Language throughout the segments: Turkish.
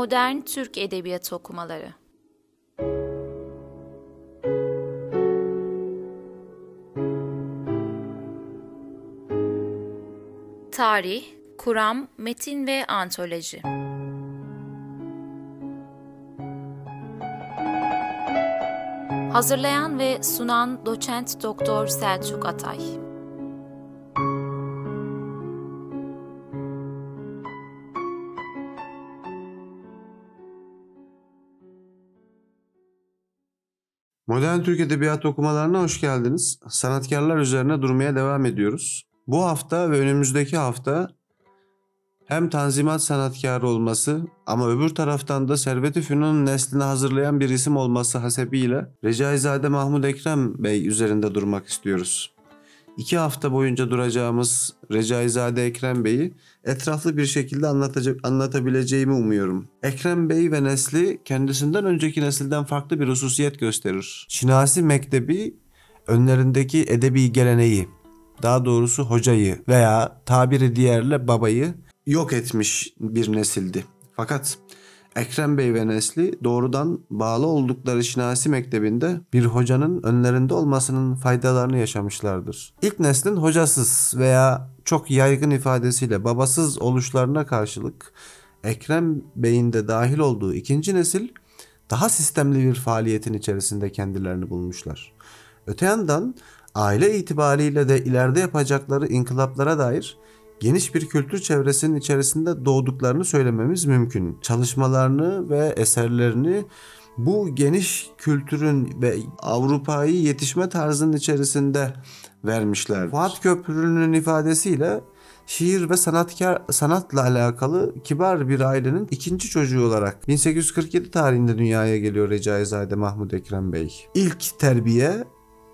Modern Türk Edebiyatı Okumaları. Tarih, Kuram, Metin ve Antoloji. Hazırlayan ve sunan Doçent Doktor Selçuk Atay Modern Türk Edebiyatı okumalarına hoş geldiniz. Sanatkarlar üzerine durmaya devam ediyoruz. Bu hafta ve önümüzdeki hafta hem tanzimat sanatkarı olması ama öbür taraftan da Servet-i Fünun'un neslini hazırlayan bir isim olması hasebiyle Recaizade Mahmud Ekrem Bey üzerinde durmak istiyoruz. İki hafta boyunca duracağımız Recaizade Ekrem Bey'i etraflı bir şekilde anlatacak, anlatabileceğimi umuyorum. Ekrem Bey ve nesli kendisinden önceki nesilden farklı bir hususiyet gösterir. Şinasi Mektebi önlerindeki edebi geleneği, daha doğrusu hocayı veya tabiri diğerle babayı yok etmiş bir nesildi. Fakat Ekrem Bey ve nesli doğrudan bağlı oldukları Şinasi Mektebi'nde bir hocanın önlerinde olmasının faydalarını yaşamışlardır. İlk neslin hocasız veya çok yaygın ifadesiyle babasız oluşlarına karşılık Ekrem Bey'in de dahil olduğu ikinci nesil daha sistemli bir faaliyetin içerisinde kendilerini bulmuşlar. Öte yandan aile itibariyle de ileride yapacakları inkılaplara dair geniş bir kültür çevresinin içerisinde doğduklarını söylememiz mümkün. Çalışmalarını ve eserlerini bu geniş kültürün ve Avrupa'yı yetişme tarzının içerisinde vermişler. Fuat Köprülü'nün ifadesiyle şiir ve sanatkar sanatla alakalı kibar bir ailenin ikinci çocuğu olarak 1847 tarihinde dünyaya geliyor Recaizade Mahmud Ekrem Bey. İlk terbiye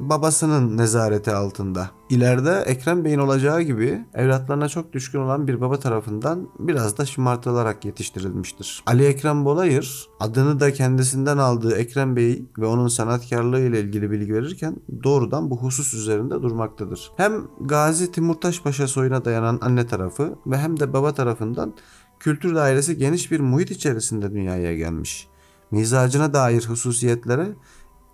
babasının nezareti altında. İleride Ekrem Bey'in olacağı gibi evlatlarına çok düşkün olan bir baba tarafından biraz da şımartılarak yetiştirilmiştir. Ali Ekrem Bolayır adını da kendisinden aldığı Ekrem Bey ve onun sanatkarlığı ile ilgili bilgi verirken doğrudan bu husus üzerinde durmaktadır. Hem Gazi Timurtaş Paşa soyuna dayanan anne tarafı ve hem de baba tarafından kültür dairesi geniş bir muhit içerisinde dünyaya gelmiş. Mizacına dair hususiyetlere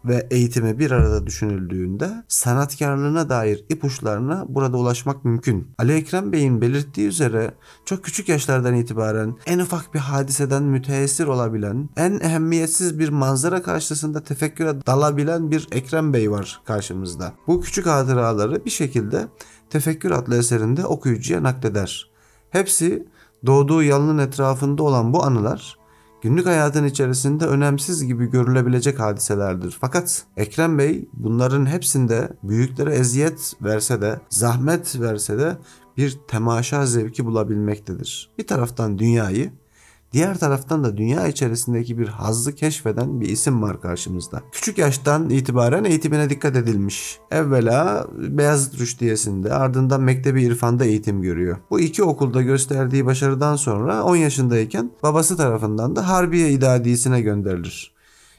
ve eğitimi bir arada düşünüldüğünde sanatkarlığına dair ipuçlarına burada ulaşmak mümkün. Ali Ekrem Bey'in belirttiği üzere çok küçük yaşlardan itibaren en ufak bir hadiseden müteessir olabilen, en ehemmiyetsiz bir manzara karşısında tefekküre dalabilen bir Ekrem Bey var karşımızda. Bu küçük hatıraları bir şekilde Tefekkür adlı eserinde okuyucuya nakleder. Hepsi doğduğu yalının etrafında olan bu anılar günlük hayatın içerisinde önemsiz gibi görülebilecek hadiselerdir. Fakat Ekrem Bey bunların hepsinde büyüklere eziyet verse de, zahmet verse de bir temaşa zevki bulabilmektedir. Bir taraftan dünyayı, Diğer taraftan da dünya içerisindeki bir hazzı keşfeden bir isim var karşımızda. Küçük yaştan itibaren eğitimine dikkat edilmiş. Evvela Beyazıt Rüştiyesi'nde ardından Mektebi İrfan'da eğitim görüyor. Bu iki okulda gösterdiği başarıdan sonra 10 yaşındayken babası tarafından da Harbiye İdadisi'ne gönderilir.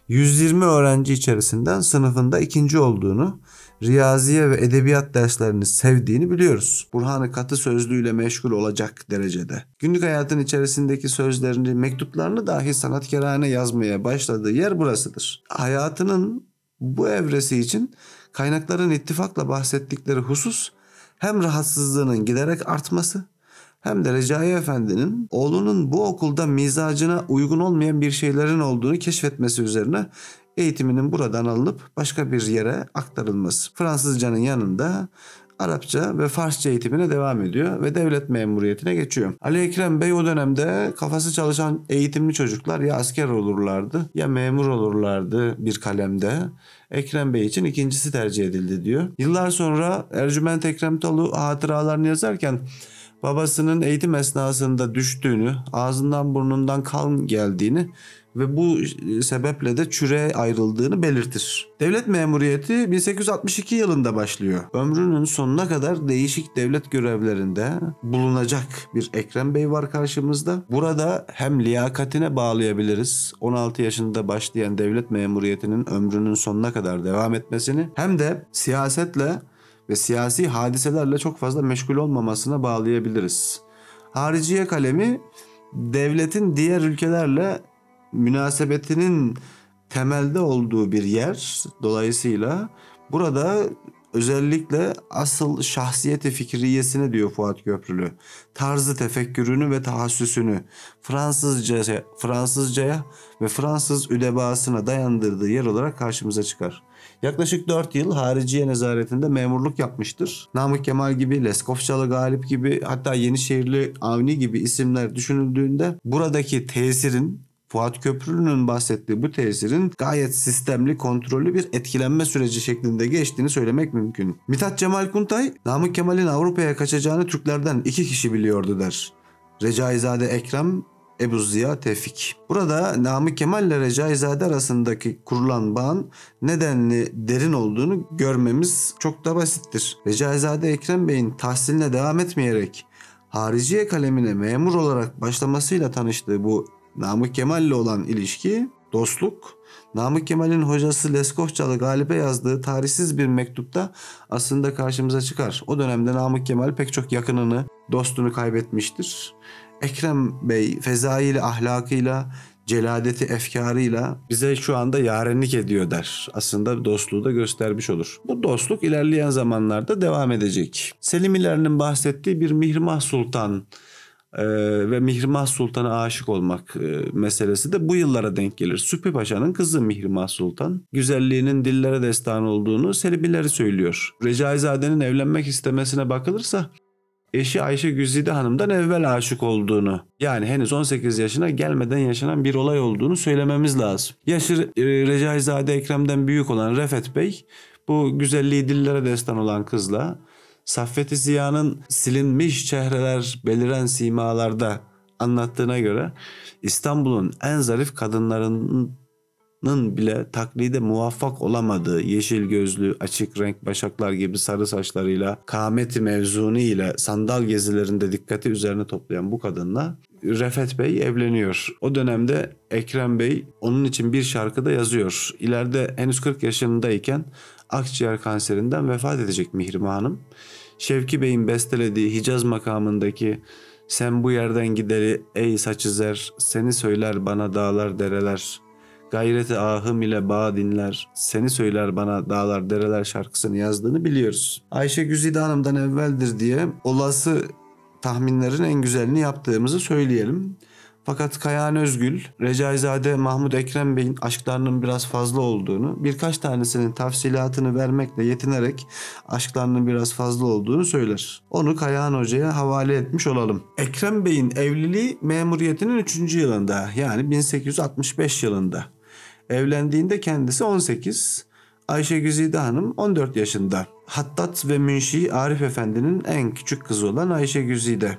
120 öğrenci içerisinden sınıfında ikinci olduğunu riyaziye ve edebiyat derslerini sevdiğini biliyoruz. Burhan'ı katı sözlüğüyle meşgul olacak derecede. Günlük hayatın içerisindeki sözlerini, mektuplarını dahi sanatkarane yazmaya başladığı yer burasıdır. Hayatının bu evresi için kaynakların ittifakla bahsettikleri husus hem rahatsızlığının giderek artması hem de Recai Efendi'nin oğlunun bu okulda mizacına uygun olmayan bir şeylerin olduğunu keşfetmesi üzerine eğitiminin buradan alınıp başka bir yere aktarılması. Fransızcanın yanında Arapça ve Farsça eğitimine devam ediyor ve devlet memuriyetine geçiyor. Ali Ekrem Bey o dönemde kafası çalışan eğitimli çocuklar ya asker olurlardı ya memur olurlardı bir kalemde. Ekrem Bey için ikincisi tercih edildi diyor. Yıllar sonra Ercüment Ekrem hatıralarını yazarken babasının eğitim esnasında düştüğünü, ağzından burnundan kan geldiğini ve bu sebeple de çüre ayrıldığını belirtir. Devlet memuriyeti 1862 yılında başlıyor. Ömrünün sonuna kadar değişik devlet görevlerinde bulunacak bir Ekrem Bey var karşımızda. Burada hem liyakatine bağlayabiliriz 16 yaşında başlayan devlet memuriyetinin ömrünün sonuna kadar devam etmesini hem de siyasetle ve siyasi hadiselerle çok fazla meşgul olmamasına bağlayabiliriz. Hariciye kalemi devletin diğer ülkelerle münasebetinin temelde olduğu bir yer. Dolayısıyla burada özellikle asıl şahsiyeti fikriyesini diyor Fuat Köprülü. Tarzı tefekkürünü ve tahassüsünü Fransızca, Fransızcaya ve Fransız üdebasına dayandırdığı yer olarak karşımıza çıkar. Yaklaşık 4 yıl hariciye nezaretinde memurluk yapmıştır. Namık Kemal gibi, Leskovçalı Galip gibi hatta Yenişehirli Avni gibi isimler düşünüldüğünde buradaki tesirin Fuat Köprülü'nün bahsettiği bu tesirin gayet sistemli, kontrollü bir etkilenme süreci şeklinde geçtiğini söylemek mümkün. Mithat Cemal Kuntay, Namık Kemal'in Avrupa'ya kaçacağını Türklerden iki kişi biliyordu der. Recaizade Ekrem, Ebu Ziya Tevfik. Burada Namık Kemal ile Recaizade arasındaki kurulan bağın nedenli derin olduğunu görmemiz çok da basittir. Recaizade Ekrem Bey'in tahsiline devam etmeyerek hariciye kalemine memur olarak başlamasıyla tanıştığı bu Namık Kemal ile olan ilişki, dostluk, Namık Kemal'in hocası Leskovçalı Galip'e yazdığı tarihsiz bir mektupta aslında karşımıza çıkar. O dönemde Namık Kemal pek çok yakınını, dostunu kaybetmiştir. Ekrem Bey fezaili ahlakıyla, celadeti efkarıyla bize şu anda yarenlik ediyor der. Aslında dostluğu da göstermiş olur. Bu dostluk ilerleyen zamanlarda devam edecek. Selimilerinin bahsettiği bir Mihrimah Sultan e, ve Mihrimah Sultan'a aşık olmak e, meselesi de bu yıllara denk gelir. Süphi Paşa'nın kızı Mihrimah Sultan. Güzelliğinin dillere destan olduğunu Selimileri söylüyor. Recaizade'nin evlenmek istemesine bakılırsa eşi Ayşe Güzide Hanım'dan evvel aşık olduğunu yani henüz 18 yaşına gelmeden yaşanan bir olay olduğunu söylememiz lazım. Yaşı e, Recaizade Ekrem'den büyük olan Refet Bey bu güzelliği dillere destan olan kızla Saffet-i Ziya'nın silinmiş çehreler beliren simalarda anlattığına göre İstanbul'un en zarif kadınlarının bile taklide muvaffak olamadığı yeşil gözlü, açık renk başaklar gibi sarı saçlarıyla, kâmeti mevzuni ile sandal gezilerinde dikkati üzerine toplayan bu kadınla Refet Bey evleniyor. O dönemde Ekrem Bey onun için bir şarkı da yazıyor. İleride henüz 40 yaşındayken akciğer kanserinden vefat edecek Mihrimah Hanım. Şevki Bey'in bestelediği Hicaz makamındaki sen bu yerden gideri ey saçızer, seni söyler bana dağlar dereler. Gayreti ahım ile bağ dinler, seni söyler bana dağlar dereler şarkısını yazdığını biliyoruz. Ayşe Güzide Hanım'dan evveldir diye olası tahminlerin en güzelini yaptığımızı söyleyelim. Fakat Kayahan Özgül, Recaizade Mahmut Ekrem Bey'in aşklarının biraz fazla olduğunu, birkaç tanesinin tafsilatını vermekle yetinerek aşklarının biraz fazla olduğunu söyler. Onu Kayahan Hoca'ya havale etmiş olalım. Ekrem Bey'in evliliği memuriyetinin 3. yılında yani 1865 yılında. Evlendiğinde kendisi 18, Ayşe Güzide Hanım 14 yaşında. Hattat ve Münşi Arif Efendi'nin en küçük kızı olan Ayşe Güzide.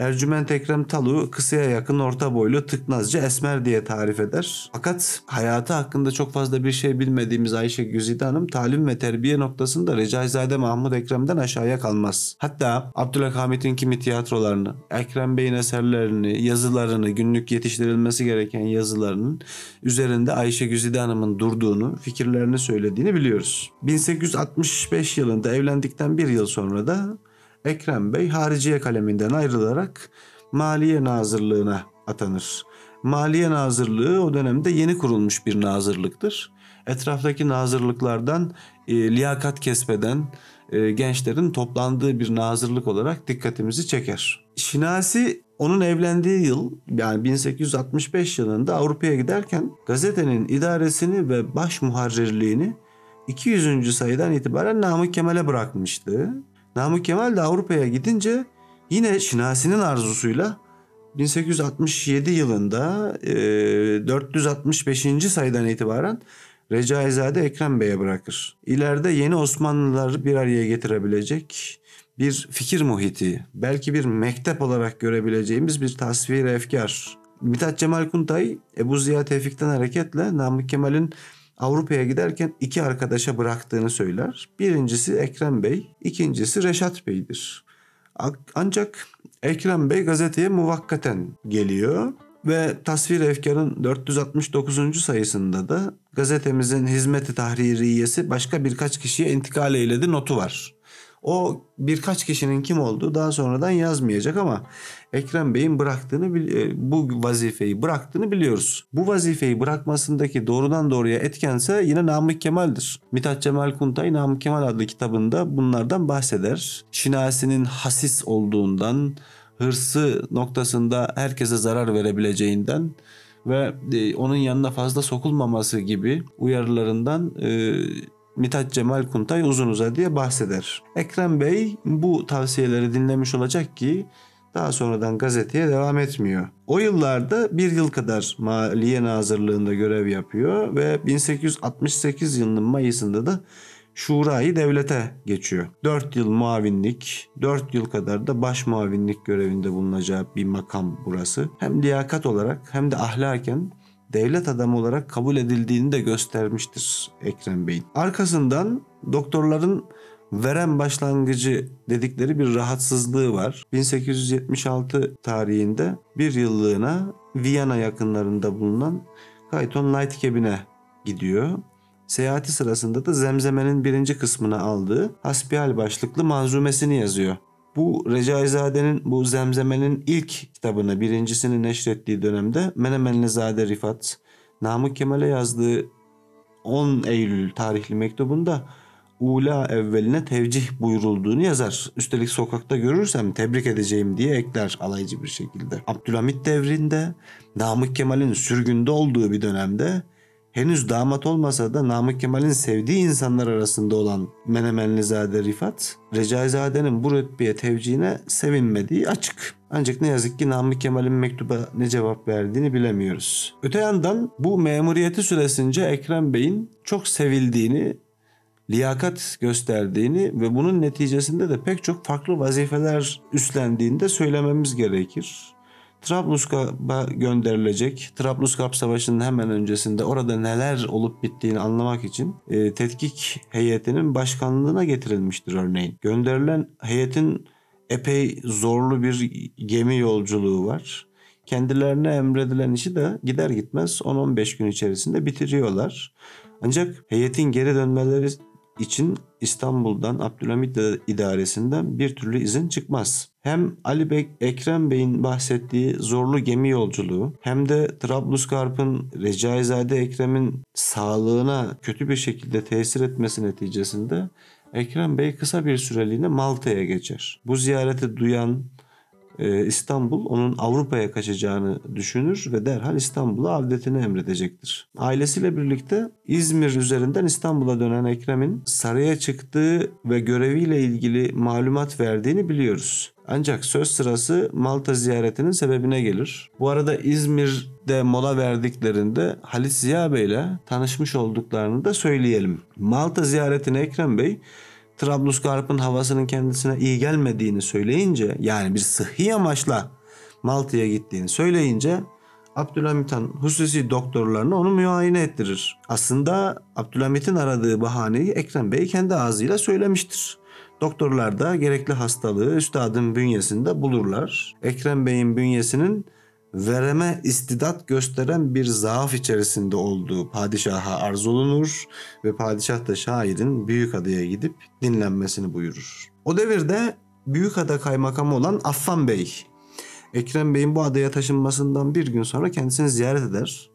Ercüment Ekrem Talu kısaya yakın orta boylu tıknazca esmer diye tarif eder. Fakat hayatı hakkında çok fazla bir şey bilmediğimiz Ayşe Güzide Hanım talim ve terbiye noktasında Recaizade Mahmud Ekrem'den aşağıya kalmaz. Hatta Abdülhamit'in kimi tiyatrolarını, Ekrem Bey'in eserlerini, yazılarını, günlük yetiştirilmesi gereken yazılarının üzerinde Ayşe Güzide Hanım'ın durduğunu, fikirlerini söylediğini biliyoruz. 1865 yılında evlendikten bir yıl sonra da Ekrem Bey hariciye kaleminden ayrılarak Maliye Nazırlığına atanır. Maliye Nazırlığı o dönemde yeni kurulmuş bir nazırlıktır. Etraftaki nazırlıklardan e, liyakat kesmeden e, gençlerin toplandığı bir nazırlık olarak dikkatimizi çeker. Şinasi onun evlendiği yıl yani 1865 yılında Avrupa'ya giderken gazetenin idaresini ve baş muharrirliğini 200. sayıdan itibaren Namık Kemal'e bırakmıştı. Namık Kemal de Avrupa'ya gidince yine Şinasi'nin arzusuyla 1867 yılında e, 465. sayıdan itibaren Recaizade Ekrem Bey'e bırakır. İleride yeni Osmanlıları bir araya getirebilecek bir fikir muhiti, belki bir mektep olarak görebileceğimiz bir tasvir efkar. Mithat Cemal Kuntay, Ebu Ziya Tevfik'ten hareketle Namık Kemal'in Avrupa'ya giderken iki arkadaşa bıraktığını söyler. Birincisi Ekrem Bey, ikincisi Reşat Bey'dir. Ancak Ekrem Bey gazeteye muvakkaten geliyor ve Tasvir Efkar'ın 469. sayısında da gazetemizin hizmeti tahririyesi başka birkaç kişiye intikal eyledi notu var. O birkaç kişinin kim olduğu daha sonradan yazmayacak ama Ekrem Bey'in bıraktığını e, bu vazifeyi bıraktığını biliyoruz. Bu vazifeyi bırakmasındaki doğrudan doğruya etkense yine Namık Kemal'dir. Mithat Cemal Kuntay Namık Kemal adlı kitabında bunlardan bahseder. Şinasi'nin hasis olduğundan, hırsı noktasında herkese zarar verebileceğinden ve e, onun yanına fazla sokulmaması gibi uyarılarından e, Mithat Cemal Kuntay uzun uzadıya bahseder. Ekrem Bey bu tavsiyeleri dinlemiş olacak ki daha sonradan gazeteye devam etmiyor. O yıllarda bir yıl kadar Maliye Nazırlığında görev yapıyor ve 1868 yılının Mayıs'ında da Şurayı devlete geçiyor. 4 yıl muavinlik, 4 yıl kadar da baş muavinlik görevinde bulunacağı bir makam burası. Hem liyakat olarak hem de ahlaken devlet adamı olarak kabul edildiğini de göstermiştir Ekrem Bey'in. Arkasından doktorların verem başlangıcı dedikleri bir rahatsızlığı var. 1876 tarihinde bir yıllığına Viyana yakınlarında bulunan Kayton Nightcap'ine gidiyor. Seyahati sırasında da Zemzeme'nin birinci kısmını aldığı hasbihal başlıklı manzumesini yazıyor. Bu Recaizade'nin bu Zemzeme'nin ilk kitabını birincisini neşrettiği dönemde Menemenlizade Rifat, Namık Kemal'e yazdığı 10 Eylül tarihli mektubunda ula evveline tevcih buyurulduğunu yazar. Üstelik sokakta görürsem tebrik edeceğim diye ekler alaycı bir şekilde. Abdülhamit devrinde Namık Kemal'in sürgünde olduğu bir dönemde henüz damat olmasa da Namık Kemal'in sevdiği insanlar arasında olan Menemenlizade Rifat, Recaizade'nin bu rütbeye tevcihine sevinmediği açık. Ancak ne yazık ki Namık Kemal'in mektuba ne cevap verdiğini bilemiyoruz. Öte yandan bu memuriyeti süresince Ekrem Bey'in çok sevildiğini, liyakat gösterdiğini ve bunun neticesinde de pek çok farklı vazifeler üstlendiğini de söylememiz gerekir. Trablusgarp'a gönderilecek. Trablusgarp Savaşı'nın hemen öncesinde orada neler olup bittiğini anlamak için e, tetkik heyetinin başkanlığına getirilmiştir örneğin. Gönderilen heyetin epey zorlu bir gemi yolculuğu var. Kendilerine emredilen işi de gider gitmez 10-15 gün içerisinde bitiriyorlar. Ancak heyetin geri dönmeleri için İstanbul'dan Abdülhamit idaresinden bir türlü izin çıkmaz. Hem Ali Bey, Ekrem Bey'in bahsettiği zorlu gemi yolculuğu hem de Trablusgarp'ın Recaizade Ekrem'in sağlığına kötü bir şekilde tesir etmesi neticesinde Ekrem Bey kısa bir süreliğine Malta'ya geçer. Bu ziyareti duyan İstanbul onun Avrupa'ya kaçacağını düşünür ve derhal İstanbul'a avdetini emredecektir. Ailesiyle birlikte İzmir üzerinden İstanbul'a dönen Ekrem'in saraya çıktığı ve göreviyle ilgili malumat verdiğini biliyoruz. Ancak söz sırası Malta ziyaretinin sebebine gelir. Bu arada İzmir'de mola verdiklerinde Halit Ziya Bey ile tanışmış olduklarını da söyleyelim. Malta ziyaretine Ekrem Bey Trablusgarp'ın havasının kendisine iyi gelmediğini söyleyince yani bir sıhhi amaçla Malta'ya gittiğini söyleyince Abdülhamit Han hususi doktorlarına onu muayene ettirir. Aslında Abdülhamit'in aradığı bahaneyi Ekrem Bey kendi ağzıyla söylemiştir. Doktorlar da gerekli hastalığı üstadın bünyesinde bulurlar. Ekrem Bey'in bünyesinin vereme istidat gösteren bir zaaf içerisinde olduğu padişaha arz olunur ve padişah da şairin büyük adaya gidip dinlenmesini buyurur. O devirde büyük ada kaymakamı olan Affan Bey, Ekrem Bey'in bu adaya taşınmasından bir gün sonra kendisini ziyaret eder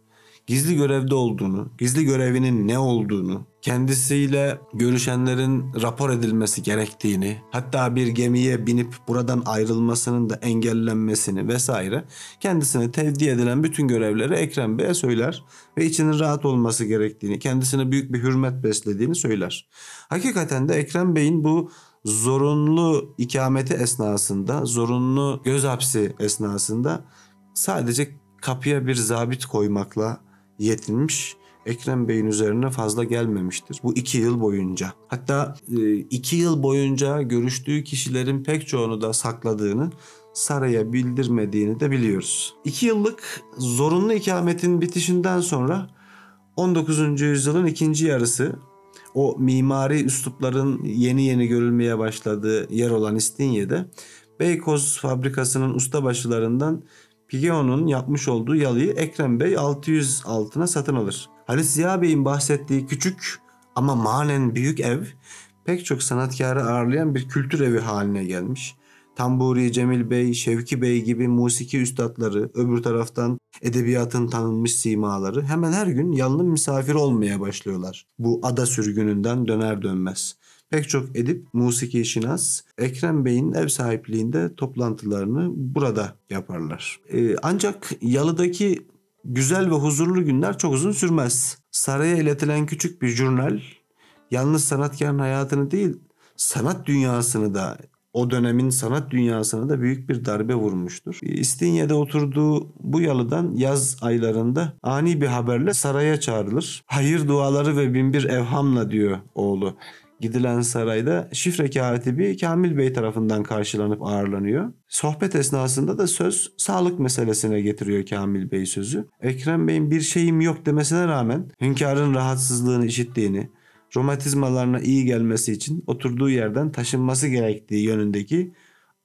gizli görevde olduğunu, gizli görevinin ne olduğunu, kendisiyle görüşenlerin rapor edilmesi gerektiğini, hatta bir gemiye binip buradan ayrılmasının da engellenmesini vesaire kendisine tevdi edilen bütün görevleri Ekrem Bey'e söyler ve içinin rahat olması gerektiğini, kendisine büyük bir hürmet beslediğini söyler. Hakikaten de Ekrem Bey'in bu zorunlu ikameti esnasında, zorunlu göz hapsi esnasında sadece kapıya bir zabit koymakla yetinmiş. Ekrem Bey'in üzerine fazla gelmemiştir. Bu iki yıl boyunca. Hatta e, iki yıl boyunca görüştüğü kişilerin pek çoğunu da sakladığını, saraya bildirmediğini de biliyoruz. İki yıllık zorunlu ikametin bitişinden sonra 19. yüzyılın ikinci yarısı o mimari üslupların yeni yeni görülmeye başladığı yer olan İstinye'de Beykoz fabrikasının ustabaşılarından Pigeon'un yapmış olduğu yalıyı Ekrem Bey 600 altına satın alır. Halis Ziya Bey'in bahsettiği küçük ama manen büyük ev pek çok sanatkarı ağırlayan bir kültür evi haline gelmiş. Tamburi Cemil Bey, Şevki Bey gibi musiki üstadları, öbür taraftan edebiyatın tanınmış simaları hemen her gün yalın misafir olmaya başlıyorlar. Bu ada sürgününden döner dönmez. Pek çok edip musiki şinas Ekrem Bey'in ev sahipliğinde toplantılarını burada yaparlar. Ee, ancak Yalı'daki güzel ve huzurlu günler çok uzun sürmez. Saraya iletilen küçük bir jurnal yalnız sanatkarın hayatını değil sanat dünyasını da o dönemin sanat dünyasına da büyük bir darbe vurmuştur. İstinye'de oturduğu bu yalıdan yaz aylarında ani bir haberle saraya çağrılır. Hayır duaları ve binbir evhamla diyor oğlu. Gidilen sarayda şifre katibi Kamil Bey tarafından karşılanıp ağırlanıyor. Sohbet esnasında da söz sağlık meselesine getiriyor Kamil Bey sözü. Ekrem Bey'in bir şeyim yok demesine rağmen hünkârın rahatsızlığını işittiğini, romatizmalarına iyi gelmesi için oturduğu yerden taşınması gerektiği yönündeki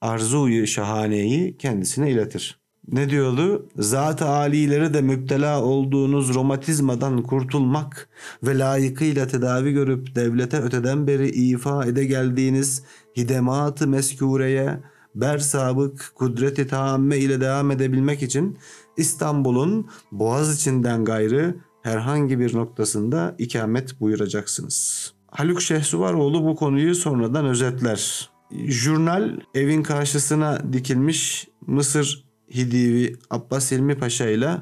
arzuyu şahaneyi kendisine iletir. Ne diyordu? Zat-ı alileri de müptela olduğunuz romatizmadan kurtulmak ve layıkıyla tedavi görüp devlete öteden beri ifa ede geldiğiniz hidemat-ı meskureye ber sabık kudreti taamme ile devam edebilmek için İstanbul'un Boğaz içinden gayrı herhangi bir noktasında ikamet buyuracaksınız. Haluk Şehsuvaroğlu bu konuyu sonradan özetler. Jurnal evin karşısına dikilmiş Mısır Hidivi Abbas Hilmi Paşa ile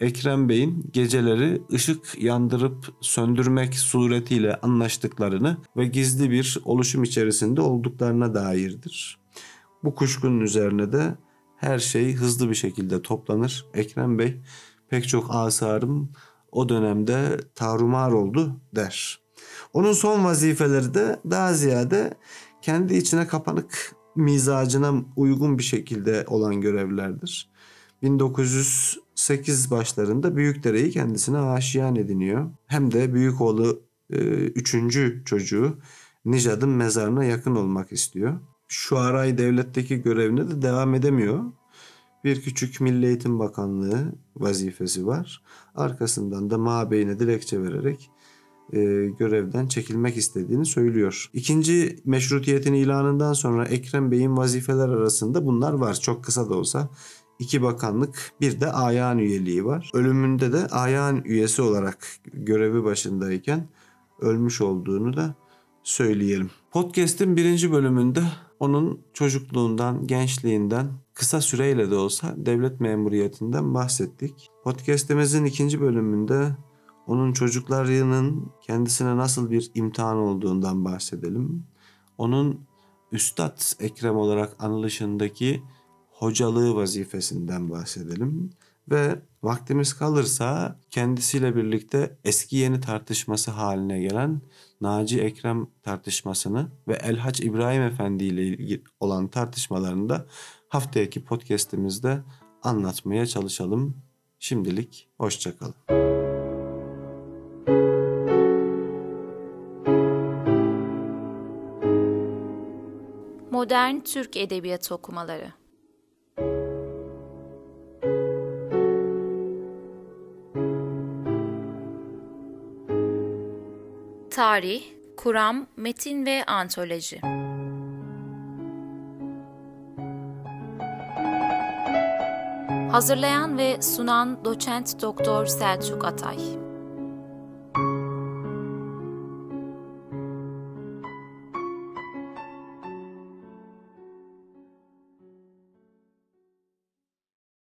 Ekrem Bey'in geceleri ışık yandırıp söndürmek suretiyle anlaştıklarını ve gizli bir oluşum içerisinde olduklarına dairdir. Bu kuşkunun üzerine de her şey hızlı bir şekilde toplanır. Ekrem Bey pek çok asarım o dönemde tarumar oldu der. Onun son vazifeleri de daha ziyade kendi içine kapanık mizacına uygun bir şekilde olan görevlerdir. 1908 başlarında Büyükdere'yi kendisine aşiyan ediniyor. Hem de büyük oğlu e, üçüncü çocuğu Nijad'ın mezarına yakın olmak istiyor. Şu aray devletteki görevine de devam edemiyor. Bir küçük Milli Eğitim Bakanlığı vazifesi var. Arkasından da mabeyine dilekçe vererek e, görevden çekilmek istediğini söylüyor. İkinci meşrutiyetin ilanından sonra Ekrem Bey'in vazifeler arasında bunlar var. Çok kısa da olsa iki bakanlık bir de ayan üyeliği var. Ölümünde de ayan üyesi olarak görevi başındayken ölmüş olduğunu da söyleyelim. Podcast'in birinci bölümünde onun çocukluğundan, gençliğinden, kısa süreyle de olsa devlet memuriyetinden bahsettik. Podcast'imizin ikinci bölümünde onun çocuklarının kendisine nasıl bir imtihan olduğundan bahsedelim. Onun Üstad Ekrem olarak anılışındaki hocalığı vazifesinden bahsedelim. Ve vaktimiz kalırsa kendisiyle birlikte eski yeni tartışması haline gelen Naci Ekrem tartışmasını ve Elhaç İbrahim Efendi ile ilgili olan tartışmalarını da haftaki podcastimizde anlatmaya çalışalım. Şimdilik hoşçakalın. Modern Türk Edebiyatı okumaları Tarih, kuram, metin ve antoloji. Hazırlayan ve sunan Doçent Doktor Selçuk Atay.